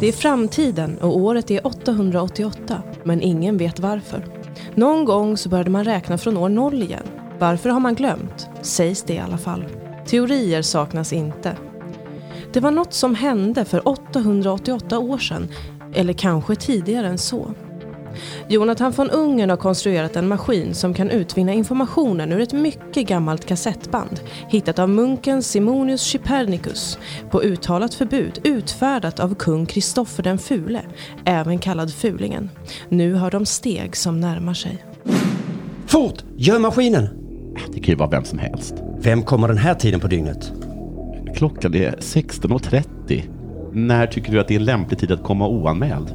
Det är framtiden och året är 888, men ingen vet varför. Någon gång så började man räkna från år noll igen. Varför har man glömt? Sägs det i alla fall. Teorier saknas inte. Det var något som hände för 888 år sedan, eller kanske tidigare än så. Jonathan von Ungern har konstruerat en maskin som kan utvinna informationen ur ett mycket gammalt kassettband hittat av munken Simonius Chypernicus på uttalat förbud utfärdat av kung Kristoffer den fule, även kallad Fulingen. Nu har de steg som närmar sig. Fort! Gör maskinen! Det kan ju vara vem som helst. Vem kommer den här tiden på dygnet? Klockan är 16.30. När tycker du att det är en lämplig tid att komma oanmäld?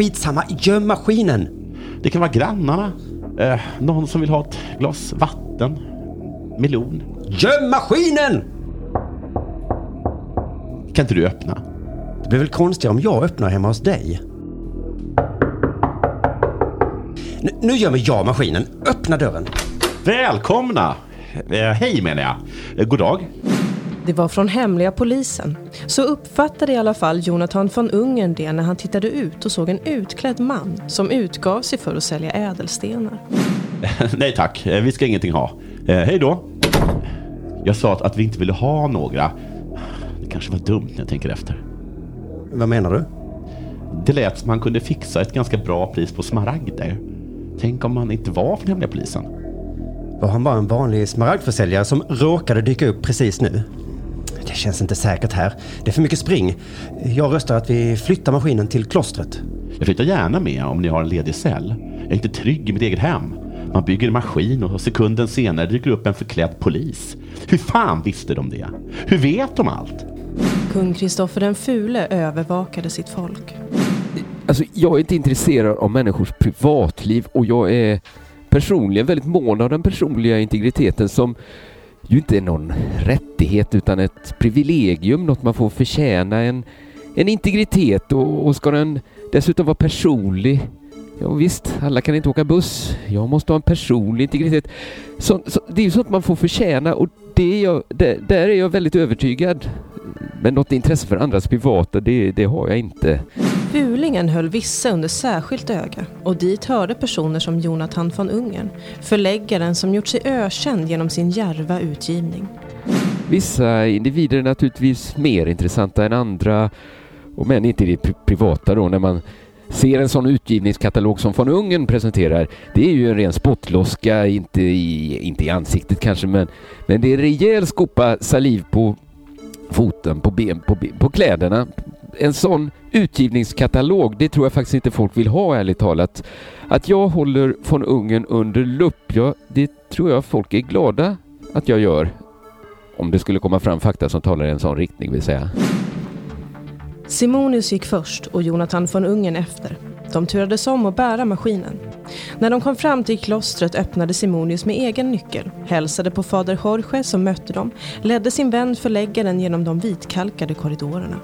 Skitsamma, gör maskinen! Det kan vara grannarna. Eh, någon som vill ha ett glas vatten. Melon. Gör maskinen! Kan inte du öppna? Det blir väl konstigare om jag öppnar hemma hos dig? Nu, nu gör mig jag maskinen. Öppna dörren. Välkomna! Eh, hej menar jag. Eh, god dag. Det var från hemliga polisen. Så uppfattade i alla fall Jonathan von Ungern det när han tittade ut och såg en utklädd man som utgav sig för att sälja ädelstenar. Nej tack, Eh, vi ska ingenting ha. Eh, hej då. Jag sa att, att vi inte ville ha några. Det kanske var dumt när jag tänker efter. Vad menar du? Det lät som han kunde fixa ett ganska bra pris på smaragder. Tänk om han inte var från hemliga polisen. Var han bara en vanlig smaragdförsäljare som råkade dyka upp precis nu? Det känns inte säkert här. Det är för mycket spring. Jag röstar att vi flyttar maskinen till klostret. Jag flyttar gärna med om ni har en ledig cell. Jag är inte trygg i mitt eget hem. Man bygger en maskin och sekunden senare dyker upp en förklädd polis. Hur fan visste de det? Hur vet de allt? Kung Kristoffer den fule övervakade sitt folk. Alltså, jag är inte intresserad av människors privatliv och jag är personligen väldigt mån av den personliga integriteten som ju inte någon rättighet utan ett privilegium, något man får förtjäna. En, en integritet och, och ska den dessutom vara personlig Ja, visst, alla kan inte åka buss. Jag måste ha en personlig integritet. Så, så, det är ju sånt man får förtjäna och det är jag, det, där är jag väldigt övertygad. Men något intresse för andras privata, det, det har jag inte. Regeringen höll vissa under särskilt öga och dit hörde personer som Jonathan von Ungern, förläggaren som gjort sig ökänd genom sin djärva utgivning. Vissa individer är naturligtvis mer intressanta än andra, och men inte i det privata då, när man ser en sån utgivningskatalog som von Ungern presenterar. Det är ju en ren spottloska, inte i, inte i ansiktet kanske, men, men det är en rejäl skopa saliv på foten, på, ben, på, ben, på kläderna. En sån utgivningskatalog, det tror jag faktiskt inte folk vill ha ärligt talat. Att jag håller von Ungern under lupp, ja, det tror jag folk är glada att jag gör. Om det skulle komma fram fakta som talar i en sån riktning vill säga. Simonius gick först och Jonathan von Ungern efter. De turades om att bära maskinen. När de kom fram till klostret öppnade Simonius med egen nyckel, hälsade på fader Jorge som mötte dem, ledde sin vän förläggaren genom de vitkalkade korridorerna.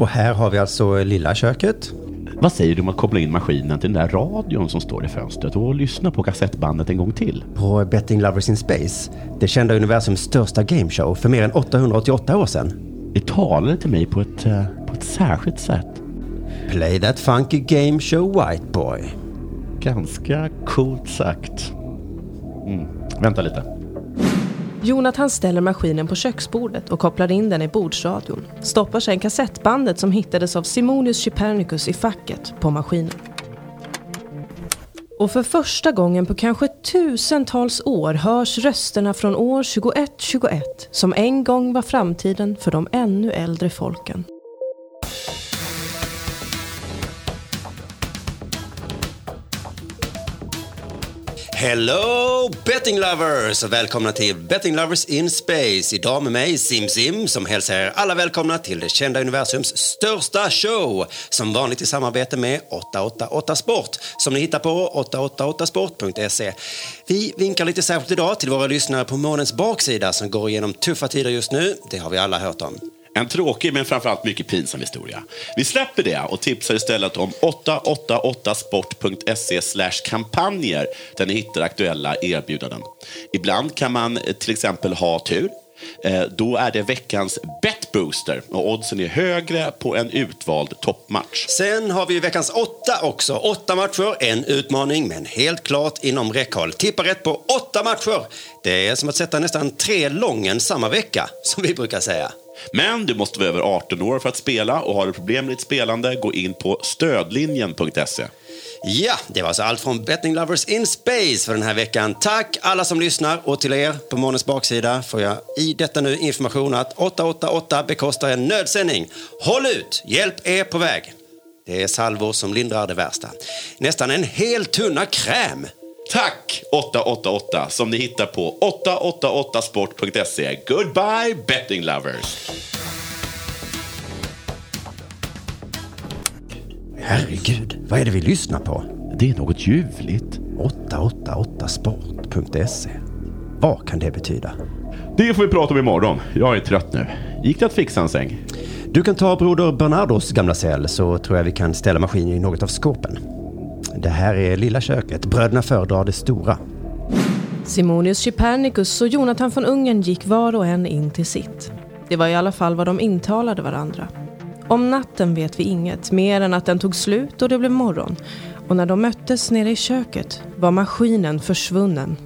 Och här har vi alltså lilla köket. Vad säger du om att koppla in maskinen till den där radion som står i fönstret och lyssna på kassettbandet en gång till? På Betting Lovers in Space. Det kända universums största gameshow för mer än 888 år sedan. Det talade till mig på ett, eh, på ett särskilt sätt. Play that funky game show white boy. Ganska coolt sagt. Mm. Vänta lite. Jonathan ställer maskinen på köksbordet och kopplar in den i bordsradion. Stoppar sen kassettbandet som hittades av Simonius Chypernicus i facket på maskinen. Och för första gången på kanske tusentals år hörs rösterna från år 2121 som en gång var framtiden för de ännu äldre folken. Hello betting lovers och välkomna till Betting Lovers in Space. Idag med mig Sim Sim som hälsar er alla välkomna till det kända universums största show. Som vanligt i samarbete med 888 Sport som ni hittar på 888sport.se. Vi vinkar lite särskilt idag till våra lyssnare på månens baksida som går igenom tuffa tider just nu. Det har vi alla hört om. En tråkig men framförallt mycket pinsam historia. Vi släpper det och tipsar istället om 888sport.se kampanjer där ni hittar aktuella erbjudanden. Ibland kan man eh, till exempel ha tur. Eh, då är det veckans Bet och oddsen är högre på en utvald toppmatch. Sen har vi veckans åtta också. Åtta matcher, en utmaning, men helt klart inom räckhåll. Tippa rätt på åtta matcher. Det är som att sätta nästan tre lången samma vecka, som vi brukar säga. Men du måste vara över 18 år för att spela och har du problem med ditt spelande, gå in på stödlinjen.se. Ja, det var alltså allt från Betting Lovers in Space för den här veckan. Tack alla som lyssnar och till er på månens baksida får jag i detta nu information att 888 bekostar en nödsändning. Håll ut, hjälp är på väg. Det är salvor som lindrar det värsta. Nästan en hel tunna kräm. Tack 888 som ni hittar på 888sport.se. Goodbye betting lovers! Herregud, vad är det vi lyssnar på? Det är något ljuvligt. 888sport.se. Vad kan det betyda? Det får vi prata om imorgon. Jag är trött nu. Gick det att fixa en säng? Du kan ta broder Bernardos gamla cell så tror jag vi kan ställa maskinen i något av skåpen. Det här är lilla köket. Bröderna föredrar det stora. Simonius Chypernicus och Jonathan von Ungern gick var och en in till sitt. Det var i alla fall vad de intalade varandra. Om natten vet vi inget, mer än att den tog slut och det blev morgon. Och när de möttes nere i köket var maskinen försvunnen